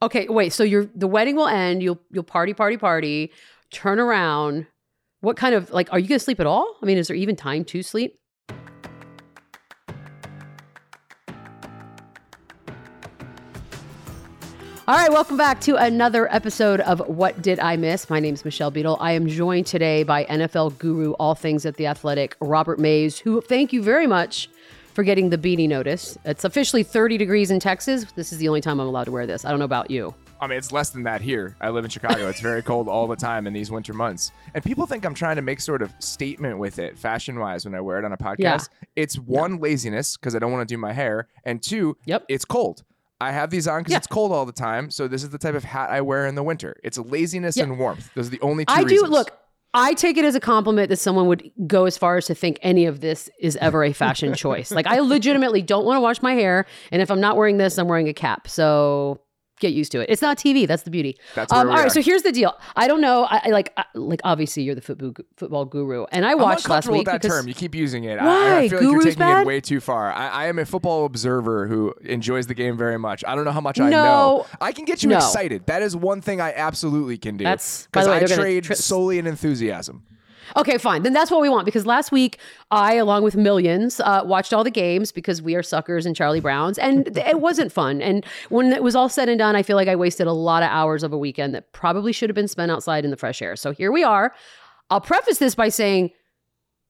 Okay, wait. So your the wedding will end. You'll you'll party, party, party. Turn around. What kind of like are you going to sleep at all? I mean, is there even time to sleep? All right, welcome back to another episode of What Did I Miss? My name is Michelle Beadle. I am joined today by NFL guru, all things at the athletic, Robert Mays, who thank you very much for getting the beanie notice. It's officially 30 degrees in Texas. This is the only time I'm allowed to wear this. I don't know about you. I mean, it's less than that here. I live in Chicago. It's very cold all the time in these winter months. And people think I'm trying to make sort of statement with it fashion wise when I wear it on a podcast. Yeah. It's one, laziness because I don't want to do my hair. And two, Yep. it's cold. I have these on because Yeah. it's cold all the time. So this is the type of hat I wear in the winter. It's laziness Yeah. and warmth. Those are the only two I do reasons. look. I take it as a compliment that someone would go as far as to think any of this is ever a fashion choice. Like I legitimately don't want to wash my hair, and if I'm not wearing this, I'm wearing a cap. So get used to it. It's not TV. That's the beauty. That's um, all right. are. So here's the deal. I don't know. I, I like I, like obviously you're the football football guru, and I watched last week with that term. You keep using it. I- I, Why? feel like Guru's you're taking bad? it way too far. I, I am a football observer who enjoys the game very much. I don't know how much I know. I can get you No. excited. That is one thing I absolutely can do. That's- because the way, I trade tri- solely in enthusiasm. Okay, fine. Then that's what we want because last week I, along with millions, uh, watched all the games because we are suckers and Charlie Browns, and it wasn't fun. And when it was all said and done, I feel like I wasted a lot of hours of a weekend that probably should have been spent outside in the fresh air. So here we are. I'll preface this by saying,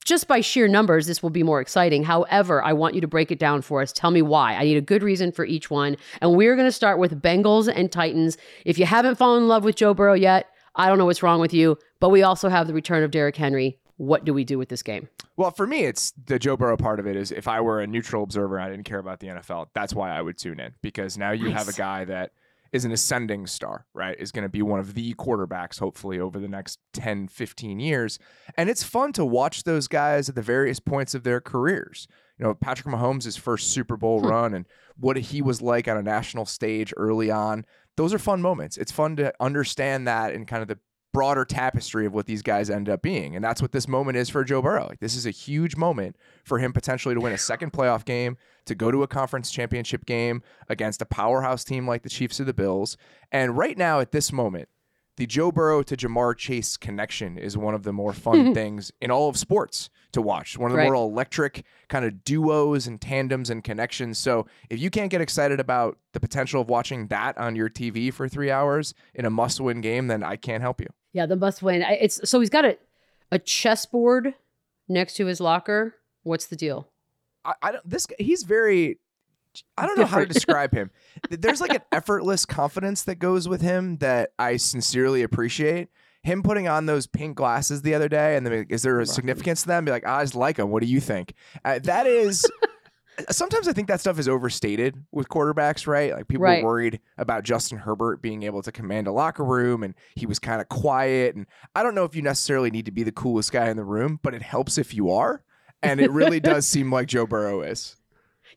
just by sheer numbers, this will be more exciting. However, I want you to break it down for us. Tell me why. I need a good reason for each one. And we're going to start with Bengals and Titans. If you haven't fallen in love with Joe Burrow yet, I don't know what's wrong with you, but we also have the return of Derrick Henry. What do we do with this game? Well, for me, it's the Joe Burrow part of it is if I were a neutral observer I didn't care about the NFL, that's why I would tune in because now you have a guy that is an ascending star, right? Is going to be one of the quarterbacks, hopefully, over the next 10, 15 years. And it's fun to watch those guys at the various points of their careers. You know, Patrick Mahomes' first Super Bowl hmm. run and what he was like on a national stage early on. Those are fun moments. It's fun to understand that and kind of the broader tapestry of what these guys end up being. And that's what this moment is for Joe Burrow. Like this is a huge moment for him potentially to win a second playoff game, to go to a conference championship game against a powerhouse team like the Chiefs or the Bills. And right now at this moment, the Joe Burrow to Ja'Marr Chase connection is one of the more fun things in all of sports to watch. One of the Right. more electric kind of duos and tandems and connections. So if you can't get excited about the potential of watching that on your TV for three hours in a must-win game, then I can't help you. Yeah, the must win. It's so he's got a a chessboard next to his locker. What's the deal? I, I don't. This guy- he's very. I don't know how to describe him. There's like an effortless confidence that goes with him that I sincerely appreciate. Him putting on those pink glasses the other day, and then is there a significance to them? Be like, I just like them. What do you think? Uh, that is. Sometimes I think that stuff is overstated with quarterbacks, right? Like people Right. were worried about Justin Herbert being able to command a locker room, and he was kind of quiet. And I don't know if you necessarily need to be the coolest guy in the room, but it helps if you are. And it really does seem like Joe Burrow is.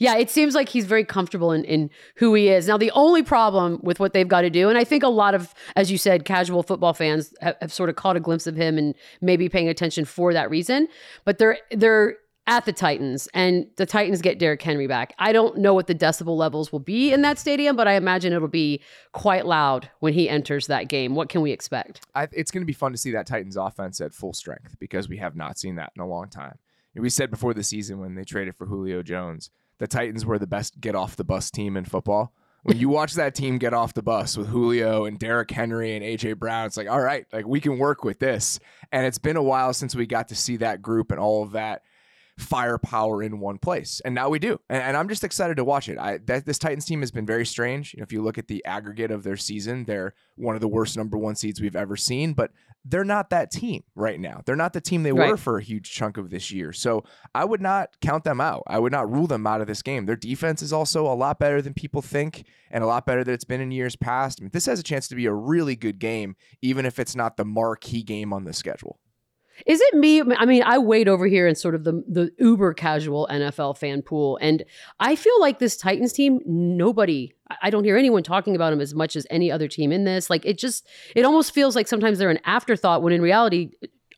Yeah, it seems like he's very comfortable in, in who he is. Now, the only problem with what they've got to do, and I think a lot of, as you said, casual football fans have, have sort of caught a glimpse of him and maybe paying attention for that reason. But they're they're at the Titans, and the Titans get Derrick Henry back. I don't know what the decibel levels will be in that stadium, but I imagine it'll be quite loud when he enters that game. What can we expect? I, it's going to be fun to see that Titans offense at full strength because we have not seen that in a long time. We said before the season when they traded for Julio Jones, the Titans were the best get off the bus team in football. When you watch that team get off the bus with Julio and Derrick Henry and AJ Brown, it's like, all right, like we can work with this. And it's been a while since we got to see that group and all of that firepower in one place. And now we do. And, and I'm just excited to watch it. I, that, this Titans team has been very strange. You know, if you look at the aggregate of their season, they're one of the worst number one seeds we've ever seen, but they're not that team right now. They're not the team they Right. were for a huge chunk of this year. So I would not count them out. I would not rule them out of this game. Their defense is also a lot better than people think and a lot better than it's been in years past. I mean, this has a chance to be a really good game, even if it's not the marquee game on the schedule. Is it me? I mean, I wait over here in sort of the the uber casual NFL fan pool, and I feel like this Titans team, nobody, I- don't hear anyone talking about them as much as any other team in this. Like it just, it almost feels like sometimes they're an afterthought when in reality,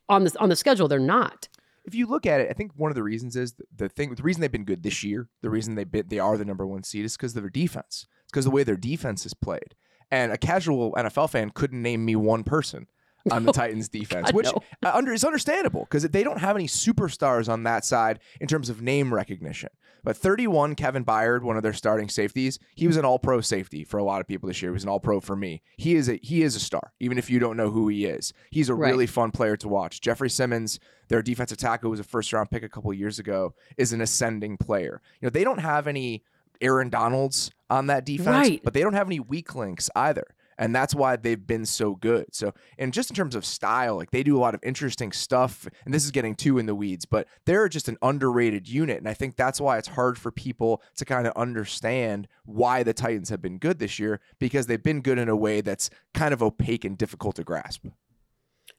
on the on the schedule, they're not. if you look at it, I think one of the reasons is the, the thing. The reason they've been good this year, the reason they been, they are the number one seed, is because of their defense. It's because the way their defense is played. And a casual NFL fan couldn't name me one person on the Titans defense, God, which no. uh, under is understandable because they don't have any superstars on that side in terms of name recognition. But 31, Kevin Byard, one of their starting safeties, he was an All-Pro safety for a lot of people this year. He was an All-Pro for me. He is a he is a star, even if you don't know who he is. He's a Right. really fun player to watch. Jeffrey Simmons, their defensive tackle, was a first-round pick a couple years ago, is an ascending player. You know they don't have any Aaron Donalds on that defense, Right. but they don't have any weak links either. And that's why they've been so good. So, and just in terms of style, like they do a lot of interesting stuff. And this is getting too in the weeds, but they're just an underrated unit. And I think that's why it's hard for people to kind of understand why the Titans have been good this year because they've been good in a way that's kind of opaque and difficult to grasp.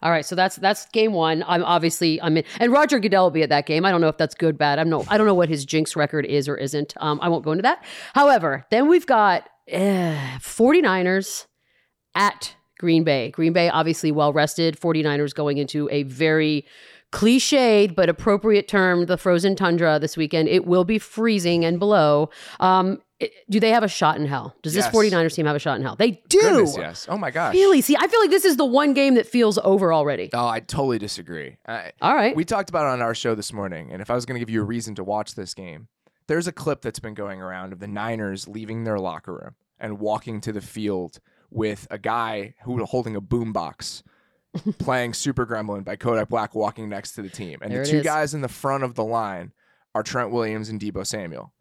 All right, so that's that's game one. I'm obviously I'm in, and Roger Goodell will be at that game. I don't know if that's good, bad. I'm no, I don't know what his jinx record is or isn't. Um, I won't go into that. However, then we've got uh, 49ers at Green Bay. Green Bay obviously well rested. 49ers going into a very cliched but appropriate term, the frozen tundra this weekend. It will be freezing and below. Um, it- do they have a shot in hell? Does Yes. this 49ers team have a shot in hell? They do. Goodness, yes. Oh my gosh. Really? See, I feel like this is the one game that feels over already. Oh, I totally disagree. I, All right. We talked about it on our show this morning, and if I was going to give you a reason to watch this game, there's a clip that's been going around of the Niners leaving their locker room and walking to the field with a guy who was holding a boombox playing Super Gremlin by Kodak Black walking next to the team. And There the two is. guys in the front of the line are Trent Williams and Deebo Samuel.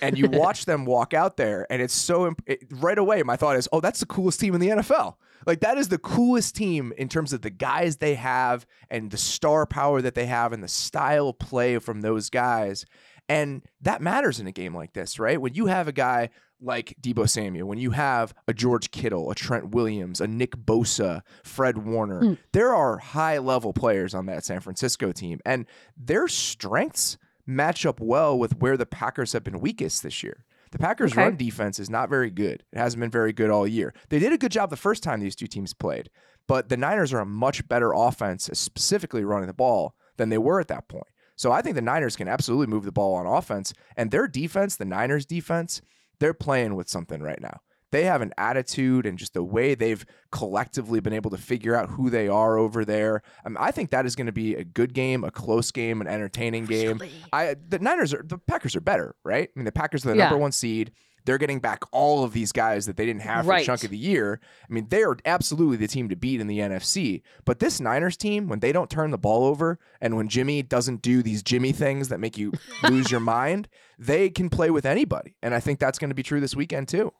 And you watch them walk out there, and it's so imp- it, right away. My thought is, oh, that's the coolest team in the NFL. Like that is the coolest team in terms of the guys they have and the star power that they have and the style of play from those guys. And that matters in a game like this, right? When you have a guy like Deebo Samuel, when you have a George Kittle, a Trent Williams, a Nick Bosa, Fred Warner, hmm. there are high level players on that San Francisco team, and their strengths match up well with where the Packers have been weakest this year. The Packers' Okay. run defense is not very good. It hasn't been very good all year. They did a good job the first time these two teams played, but the Niners are a much better offense, specifically running the ball, than they were at that point. So I think the Niners can absolutely move the ball on offense, and their defense, the Niners' defense, they're playing with something right now. They have an attitude and just the way they've collectively been able to figure out who they are over there. Um, I think that is going to be a good game, a close game, an entertaining game. I the Niners are the Packers are better, right? I mean, the Packers are the Yeah. number one seed. They're getting back all of these guys that they didn't have for Right. a chunk of the year. I mean, they are absolutely the team to beat in the NFC. But this Niners team, when they don't turn the ball over and when Jimmy doesn't do these Jimmy things that make you lose your mind, they can play with anybody. And I think that's going to be true this weekend too.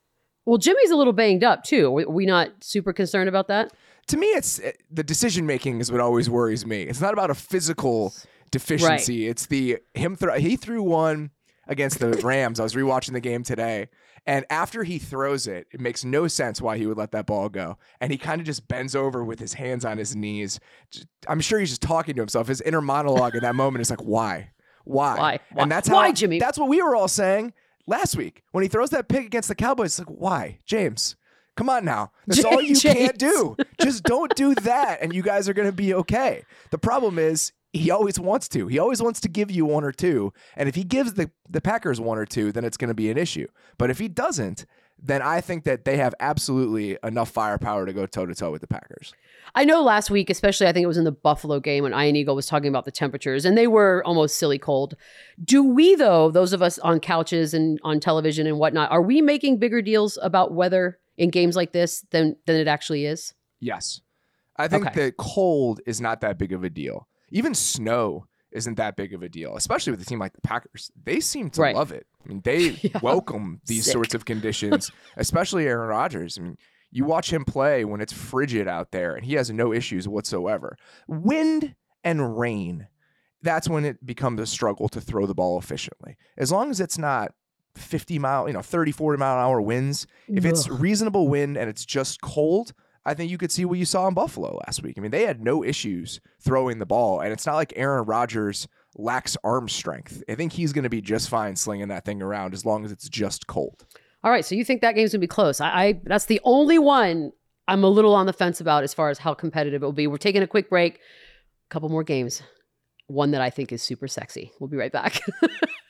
Well, Jimmy's a little banged up too. Are we not super concerned about that? To me, it's eh, the decision making is what always worries me. It's not about a physical deficiency. It's the him throw. He threw one against the Rams. I was rewatching the game today, and after he throws it, it makes no sense why he would let that ball go. And he kind of just bends over with his hands on his knees. I'm sure he's just talking to himself. His inner monologue in that moment is like, "Why? Why? Why? Why? And that's how. Why, Jimmy? That's what we were all saying last week when he throws that pick against the Cowboys. It's like, why, James? Come on now. That's all you James. can't do. Just don't do that, and you guys are going to be okay. The problem is he always wants to. He always wants to give you one or two, and if he gives the the Packers one or two, then it's going to be an issue. But if he doesn't, then I think that they have absolutely enough firepower to go toe to toe with the Packers. I know last week, especially I think it was in the Buffalo game when Ian Eagle was talking about the temperatures, and they were almost silly cold. Do we, though, those of us on couches and on television and whatnot, are we making bigger deals about weather in games like this than than it actually is? Yes. I think Okay. that cold is not that big of a deal. Even snow isn't that big of a deal, especially with a team like the Packers. They seem to Right. love it. I mean, they Yeah. welcome these Sick. sorts of conditions, especially Aaron Rodgers. I mean, you watch him play when it's frigid out there and he has no issues whatsoever. Wind and rain, that's when it becomes a struggle to throw the ball efficiently. As long as it's not 50 mile, you know, 30, 40 mile an hour winds, if it's reasonable wind and it's just cold, I think you could see what you saw in Buffalo last week. I mean, they had no issues throwing the ball, and it's not like Aaron Rodgers lacks arm strength. I think he's going to be just fine slinging that thing around as long as it's just cold. All right, so you think that game's gonna be close? I, I that's the only one I'm a little on the fence about as far as how competitive it will be. We're taking a quick break. A couple more games. One that I think is super sexy. We'll be right back.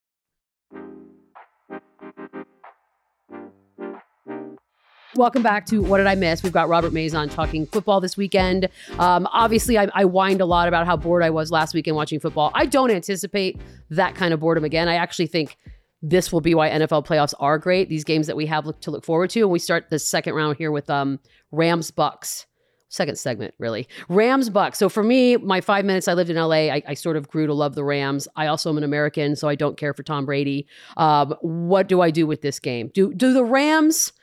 Welcome back to What Did I Miss? We've got Robert Mays on talking football this weekend. Um, obviously, I, I whined a lot about how bored I was last weekend watching football. I don't anticipate that kind of boredom again. I actually think this will be why NFL playoffs are great. These games that we have look, to look forward to. And we start the second round here with um, Rams Bucs. Second segment, really. Rams Bucs. So for me, my five minutes I lived in LA, I, I sort of grew to love the Rams. I also am an American, so I don't care for Tom Brady. Um, what do I do with this game? Do do the Rams?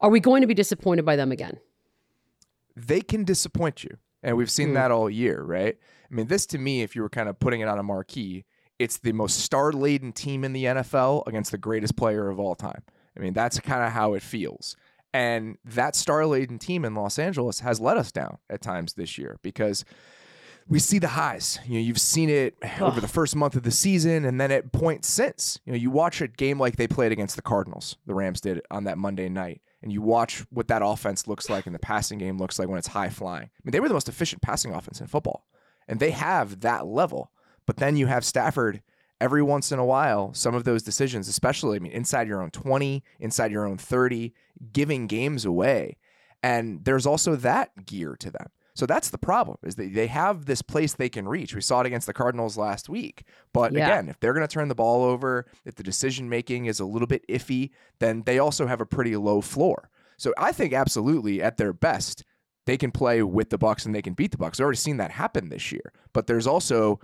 Are we going to be disappointed by them again? They can disappoint you. And we've seen Hmm. that all year, right? I mean, this to me, if you were kind of putting it on a marquee, it's the most star laden team in the NFL against the greatest player of all time. I mean, that's kind of how it feels. And that star laden team in Los Angeles has let us down at times this year because we see the highs. You know, you've seen it over the first month of the season and then at points since. You know, you watch a game like they played against the Cardinals, the Rams did on that Monday night, and you watch what that offense looks like and the passing game looks like when it's high flying. I mean, they were the most efficient passing offense in football. And they have that level. But then you have Stafford every once in a while, some of those decisions, especially, I mean, inside your own 20, inside your own 30, giving games away. And there's also that gear to them. So that's the problem is that they have this place they can reach. We saw it against the Cardinals last week. But Yeah. again, if they're going to turn the ball over, if the decision making is a little bit iffy, then they also have a pretty low floor. So I think absolutely at their best, they can play with the Bucs and they can beat the Bucs. I've already seen that happen this year. But there's also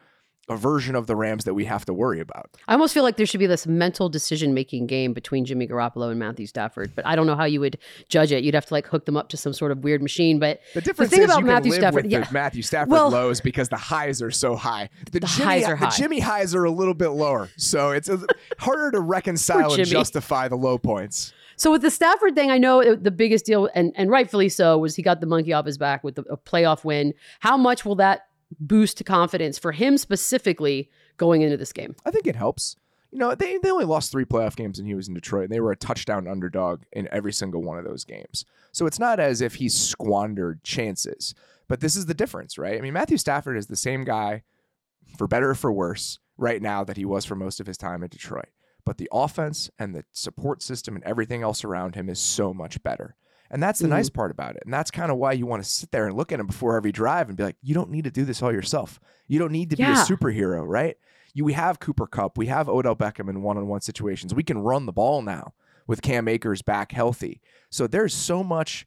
a version of the Rams that we have to worry about. I almost feel like there should be this mental decision making game between Jimmy Garoppolo and Matthew Stafford, but I don't know how you would judge it. You'd have to like hook them up to some sort of weird machine. But The difference thing is about Matthew Stafford, yeah. the Matthew Stafford Well- lows because the highs are so high. The, The Jimmy, highs are the high. Jimmy highs are a little bit lower, so it's a, harder to reconcile and justify the low points. So with the Stafford thing, I know the biggest deal, and, and rightfully so, was he got the monkey off his back with the, a playoff win. How much will that boost to confidence for him specifically going into this game? I think it helps. You know, they, they only lost three playoff games and he was in Detroit, and they were a touchdown underdog in every single one of those games. So it's not as if he squandered chances. But this is the difference, right? I mean, Matthew Stafford is the same guy, for better or for worse, right now that he was for most of his time in Detroit. But the offense and the support system and everything else around him is so much better. And that's the Mhm. nice part about it. And that's kind of why you want to sit there and look at him before every drive and be like, you don't need to do this all yourself. You don't need to be a superhero, right? You, we have Cooper Kupp, we have Odell Beckham in one-on-one situations. We can run the ball now with Cam Akers back healthy. So there's so much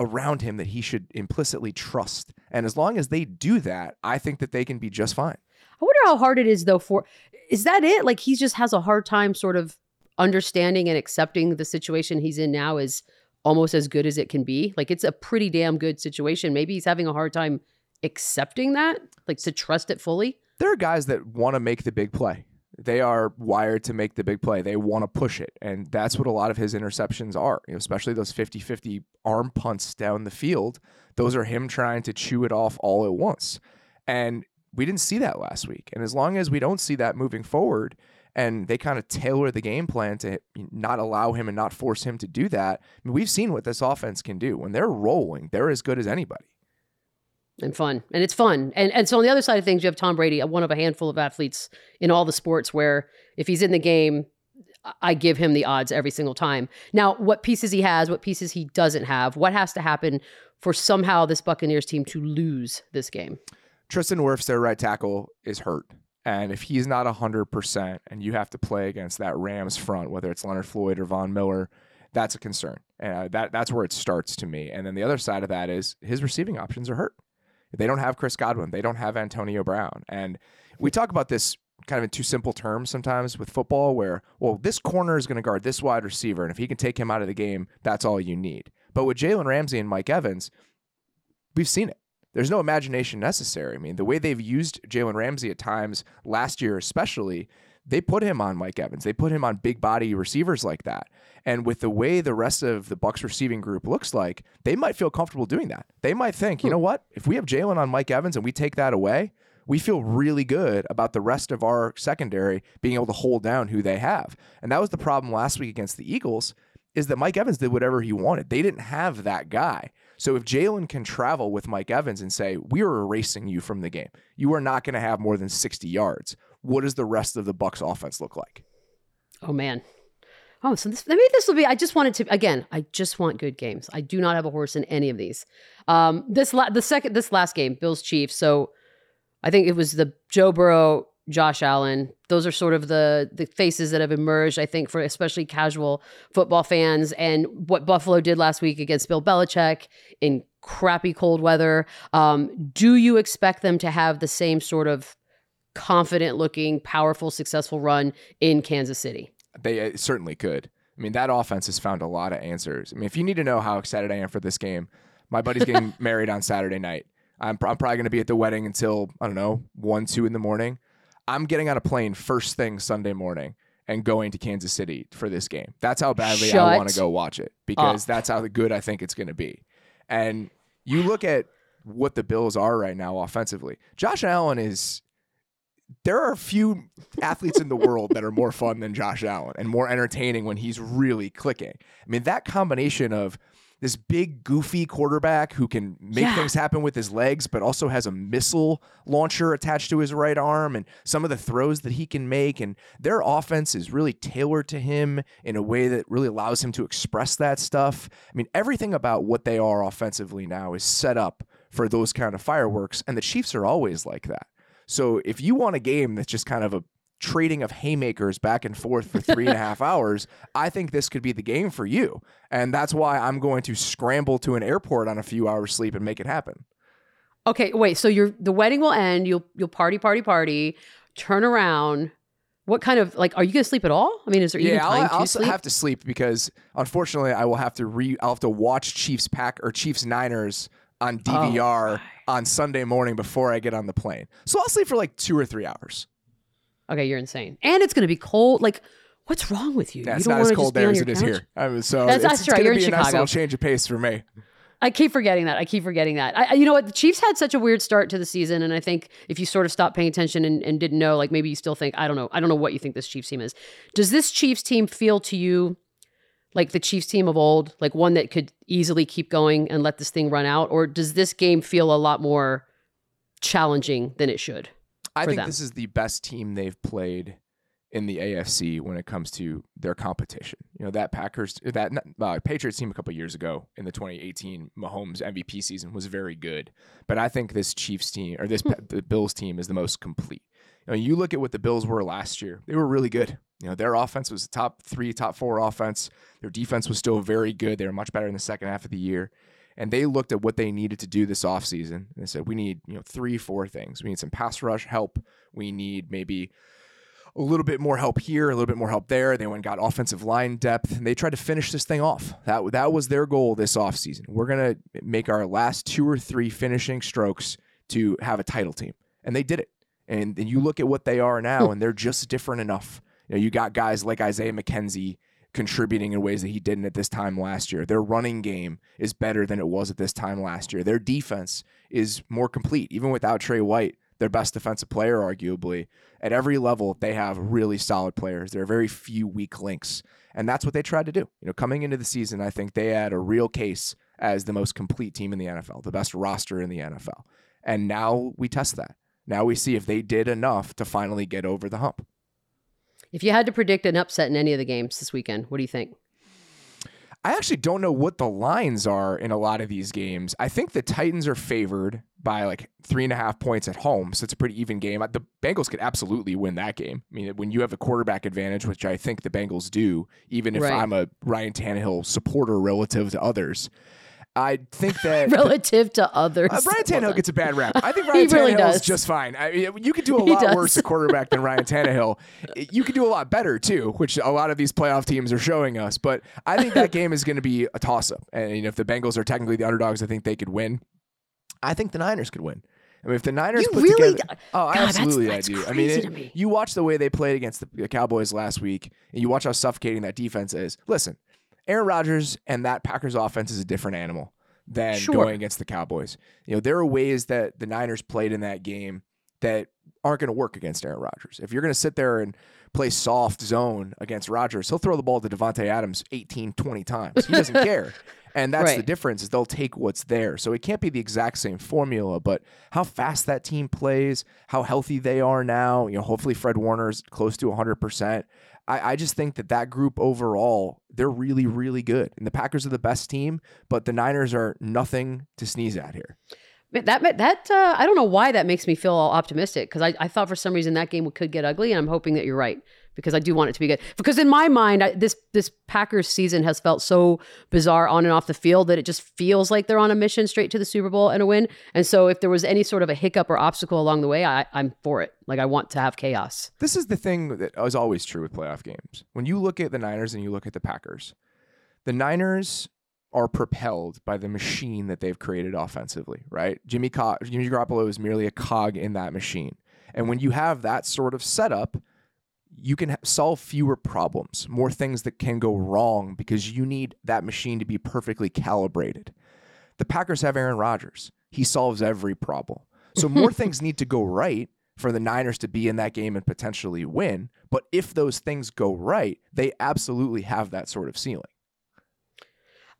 around him that he should implicitly trust. And as long as they do that, I think that they can be just fine. I wonder how hard it is though for is that it? Like he just has a hard time sort of understanding and accepting the situation he's in now is almost as good as it can be. Like it's a pretty damn good situation. Maybe he's having a hard time accepting that, like to trust it fully. there are guys that want to make the big play. They are wired to make the big play. They want to push it. And that's what a lot of his interceptions are, you know, especially those 50 50 arm punts down the field. Those are him trying to chew it off all at once. And we didn't see that last week. And as long as we don't see that moving forward, and they kind of tailor the game plan to not allow him and not force him to do that. I mean, we've seen what this offense can do. When they're rolling, they're as good as anybody. and fun and it's fun and and so on the other side of things you have tom brady one of a handful of athletes in all the sports where if he's in the game i give him the odds every single time now what pieces he has what pieces he doesn't have what has to happen for somehow this buccaneers team to lose this game tristan wirfs their right tackle is hurt and if he's not 100% and you have to play against that rams front whether it's leonard floyd or von miller that's a concern uh, that that's where it starts to me and then the other side of that is his receiving options are hurt they don't have Chris Godwin. They don't have Antonio Brown. And we talk about this kind of in too simple terms sometimes with football where, well, this corner is going to guard this wide receiver. And if he can take him out of the game, that's all you need. But with Jalen Ramsey and Mike Evans, we've seen it. There's no imagination necessary. I mean, the way they've used Jalen Ramsey at times last year, especially, they put him on Mike Evans. They put him on big body receivers like that. And with the way the rest of the Bucs receiving group looks like, they might feel comfortable doing that. They might think, you know what? If we have Jalen on Mike Evans and we take that away, we feel really good about the rest of our secondary being able to hold down who they have. And that was the problem last week against the Eagles is that Mike Evans did whatever he wanted. They didn't have that guy. So if Jalen can travel with Mike Evans and say, we are erasing you from the game, you are not going to have more than 60 yards. What does the rest of the Bucs offense look like? Oh man. Oh, so this, maybe this will be. I just wanted to again. I just want good games. I do not have a horse in any of these. Um, this la- the second this last game, Bills Chiefs. So I think it was the Joe Burrow, Josh Allen. Those are sort of the the faces that have emerged. I think for especially casual football fans, and what Buffalo did last week against Bill Belichick in crappy cold weather. Um, do you expect them to have the same sort of confident looking, powerful, successful run in Kansas City. They uh, certainly could. I mean, that offense has found a lot of answers. I mean, if you need to know how excited I am for this game, my buddy's getting married on Saturday night. I'm, I'm probably going to be at the wedding until, I don't know, 1, 2 in the morning. I'm getting on a plane first thing Sunday morning and going to Kansas City for this game. That's how badly Shut I want to go watch it because up. that's how good I think it's going to be. And you look at what the Bills are right now offensively. Josh Allen is there are a few athletes in the world that are more fun than Josh Allen and more entertaining when he's really clicking. I mean, that combination of this big goofy quarterback who can make yeah. things happen with his legs but also has a missile launcher attached to his right arm and some of the throws that he can make and their offense is really tailored to him in a way that really allows him to express that stuff. I mean everything about what they are offensively now is set up for those kind of fireworks and the Chiefs are always like that. So if you want a game that's just kind of a trading of haymakers back and forth for three and a half hours, I think this could be the game for you. And that's why I'm going to scramble to an airport on a few hours sleep and make it happen. Okay, wait. So your the wedding will end. You'll you'll party, party, party. Turn around. What kind of like are you going to sleep at all? I mean, is there even yeah, time I'll, to I'll have to sleep because unfortunately I will have to re I'll have to watch Chiefs pack or Chiefs Niners on DVR oh, on Sunday morning before I get on the plane. So I'll sleep for like two or three hours. Okay, you're insane. And it's going to be cold. Like, what's wrong with you? Yeah, you it's not as cold there as it couch? is here. I mean, so that's, it's, that's right. You're in Chicago. Nice little change of pace for me. I keep forgetting that. I keep forgetting that. I, you know what? The Chiefs had such a weird start to the season, and I think if you sort of stopped paying attention and, and didn't know, like maybe you still think, I don't know, I don't know what you think this Chiefs team is. Does this Chiefs team feel to you like the Chiefs team of old, like one that could easily keep going and let this thing run out? Or does this game feel a lot more challenging than it should? I think them? this is the best team they've played in the AFC when it comes to their competition. You know, that Packers, that uh, Patriots team a couple years ago in the 2018 Mahomes MVP season was very good. But I think this Chiefs team or this hmm. the Bills team is the most complete. You know, you look at what the Bills were last year; they were really good. You know, their offense was top three, top four offense. Their defense was still very good. They were much better in the second half of the year. And they looked at what they needed to do this offseason. And they said, we need, you know, three, four things. We need some pass rush help. We need maybe a little bit more help here, a little bit more help there. They went and got offensive line depth, and they tried to finish this thing off. That that was their goal this offseason. We're gonna make our last two or three finishing strokes to have a title team, and they did it. And then you look at what they are now, hmm. and they're just different enough. You know, you got guys like Isaiah McKenzie contributing in ways that he didn't at this time last year. Their running game is better than it was at this time last year. Their defense is more complete, even without Tre White their best defensive player, arguably. At every level, they have really solid players. There are very few weak links. And that's what they tried to do. You know, coming into the season, I think they had a real case as the most complete team in the NFL, the best roster in the NFL. And now we test that. Now we see if they did enough to finally get over the hump. If you had to predict an upset in any of the games this weekend, what do you think? I actually don't know what the lines are in a lot of these games. I think the Titans are favored by like three and a half points at home, so it's a pretty even game. The Bengals could absolutely win that game. I mean, when you have a quarterback advantage, which I think the Bengals do, even if right. I'm a Ryan Tannehill supporter relative to others, I think that relative to others, uh, Ryan Tannehill gets a bad rap. I think Ryan really Tannehill does. is just fine. I you could do a lot worse at quarterback than Ryan Tannehill. You could do a lot better too, which a lot of these playoff teams are showing us. But I think that game is going to be a toss up. And you know, if the Bengals are technically the underdogs, I think they could win. I think the Niners could win. I mean, if the Niners you put really together, oh, God, absolutely, that's, that's I do. I mean, it, me. you watch the way they played against the Cowboys last week, and you watch how suffocating that defense is. Listen, Aaron Rodgers and that Packers offense is a different animal than sure. going against the Cowboys. You know, there are ways that the Niners played in that game that aren't going to work against Aaron Rodgers. If you're going to sit there and play soft zone against Rodgers, he'll throw the ball to Davante Adams 18, 20 times. He doesn't care. And that's right. the difference is they'll take what's there. So it can't be the exact same formula, but how fast that team plays, how healthy they are now, you know, hopefully Fred Warner's close to 100%. I, I just think that that group overall, they're really, really good. And the Packers are the best team, but the Niners are nothing to sneeze at here. That that uh, I don't know why that makes me feel all optimistic because I, I thought for some reason that game could get ugly and I'm hoping that you're right because I do want it to be good. Because in my mind, I, this this Packers season has felt so bizarre on and off the field that it just feels like they're on a mission straight to the Super Bowl and a win. And so, if there was any sort of a hiccup or obstacle along the way, I, I'm for it. Like I want to have chaos. This is the thing that is always true with playoff games. When you look at the Niners and you look at the Packers, the Niners are propelled by the machine that they've created offensively, right? Jimmy Co- Jimmy Garoppolo is merely a cog in that machine. And when you have that sort of setup, you can solve fewer problems, more things that can go wrong because you need that machine to be perfectly calibrated. The Packers have Aaron Rodgers. He solves every problem. So more things need to go right for the Niners to be in that game and potentially win. But if those things go right, they absolutely have that sort of ceiling.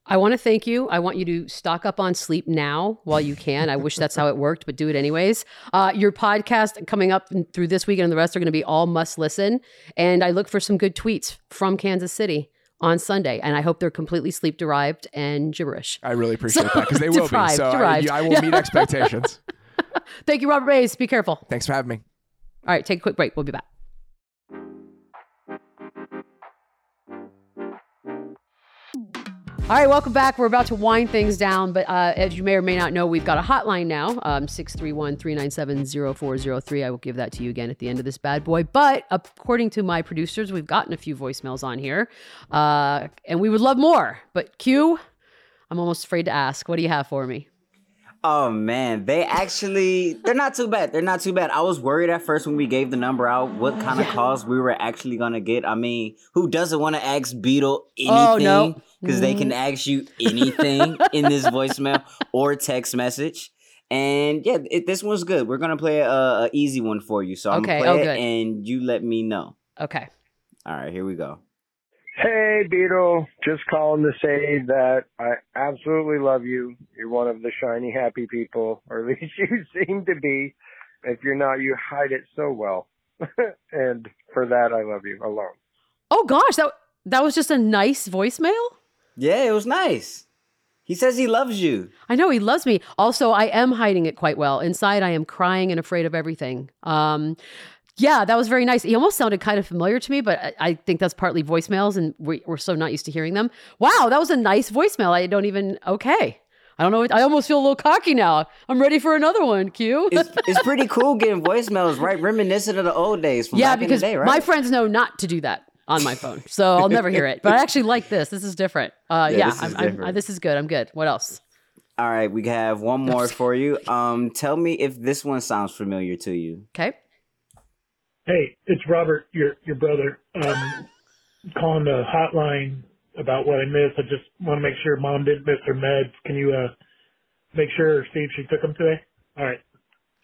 I want to thank you. I want you to stock up on sleep now while you can. I wish that's how it worked, but do it anyways. Uh, your podcast coming up through this weekend and the rest are going to be all must listen. And I look for some good tweets from Kansas City on Sunday, and I hope they're completely sleep derived and gibberish. I really appreciate so, that because they will deprived, be. So I, I, will meet expectations. Thank you, Robert Mays. Be careful. Thanks for having me. All right, take a quick break. We'll be back. All right, welcome back. We're about to wind things down, but uh, as you may or may not know, we've got a hotline now um, 631 397 0403. I will give that to you again at the end of this bad boy. But according to my producers, we've gotten a few voicemails on here, uh, and we would love more. But Q, I'm almost afraid to ask. What do you have for me? Oh man, they actually they're not too bad. They're not too bad. I was worried at first when we gave the number out what kind of calls we were actually gonna get. I mean, who doesn't want to ask Beadle anything? Oh, no. Because they can mm-hmm. ask you anything in this voicemail or text message. And yeah, it, this one's good. We're gonna play a, a easy one for you. So I'm okay. gonna play oh, it and you let me know. Okay. All right, here we go. Hey, Beadle. Just calling to say that I absolutely love you. You're one of the shiny, happy people, or at least you seem to be. If you're not, you hide it so well. and for that, I love you alone. Oh gosh, that that was just a nice voicemail. Yeah, it was nice. He says he loves you. I know he loves me. Also, I am hiding it quite well. Inside, I am crying and afraid of everything. Um, yeah, that was very nice. He almost sounded kind of familiar to me, but I, I think that's partly voicemails, and we, are so not used to hearing them. Wow, that was a nice voicemail. I don't even okay. I don't know. I almost feel a little cocky now. I'm ready for another one. Q. it's, it's pretty cool getting voicemails, right? Reminiscent of the old days. yeah, because day, right? my friends know not to do that on my phone, so I'll never hear it. But I actually like this. This is different. Uh, yeah, yeah this, is I'm, I'm, this is good. I'm good. What else? All right, we have one more for you. Um, tell me if this one sounds familiar to you. Okay. Hey, it's Robert, your your brother. Um, calling the hotline about what I missed. I just want to make sure mom didn't miss her meds. Can you uh make sure see if she took them today? All right.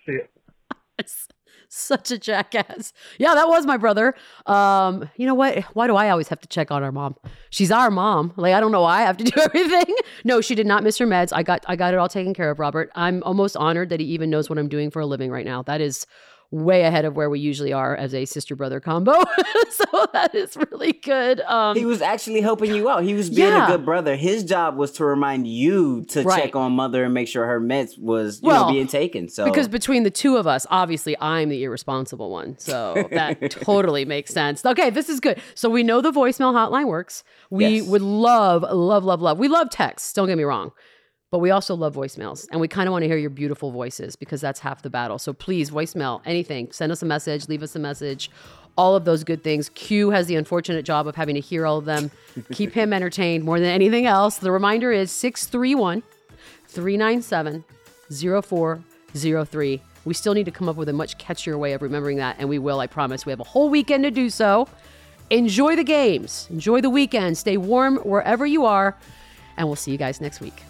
See you. Such a jackass. Yeah, that was my brother. Um, you know what? Why do I always have to check on our mom? She's our mom. Like I don't know why I have to do everything. No, she did not miss her meds. I got I got it all taken care of, Robert. I'm almost honored that he even knows what I'm doing for a living right now. That is way ahead of where we usually are as a sister brother combo. so that is really good. Um, he was actually helping you out. He was being Yeah. a good brother. His job was to remind you to Right. check on mother and make sure her meds was you Well, know being taken. So because between the two of us, obviously I'm the irresponsible one. So that totally makes sense. Okay, this is good. So we know the voicemail hotline works. We Yes. would love, love, love, love. We love texts. Don't get me wrong. But we also love voicemails. And we kind of want to hear your beautiful voices because that's half the battle. So please, voicemail, anything. Send us a message, leave us a message, all of those good things. Q has the unfortunate job of having to hear all of them. Keep him entertained more than anything else. The reminder is 631 397 0403. We still need to come up with a much catchier way of remembering that, and we will, I promise. We have a whole weekend to do so. Enjoy the games, enjoy the weekend, stay warm wherever you are, and we'll see you guys next week.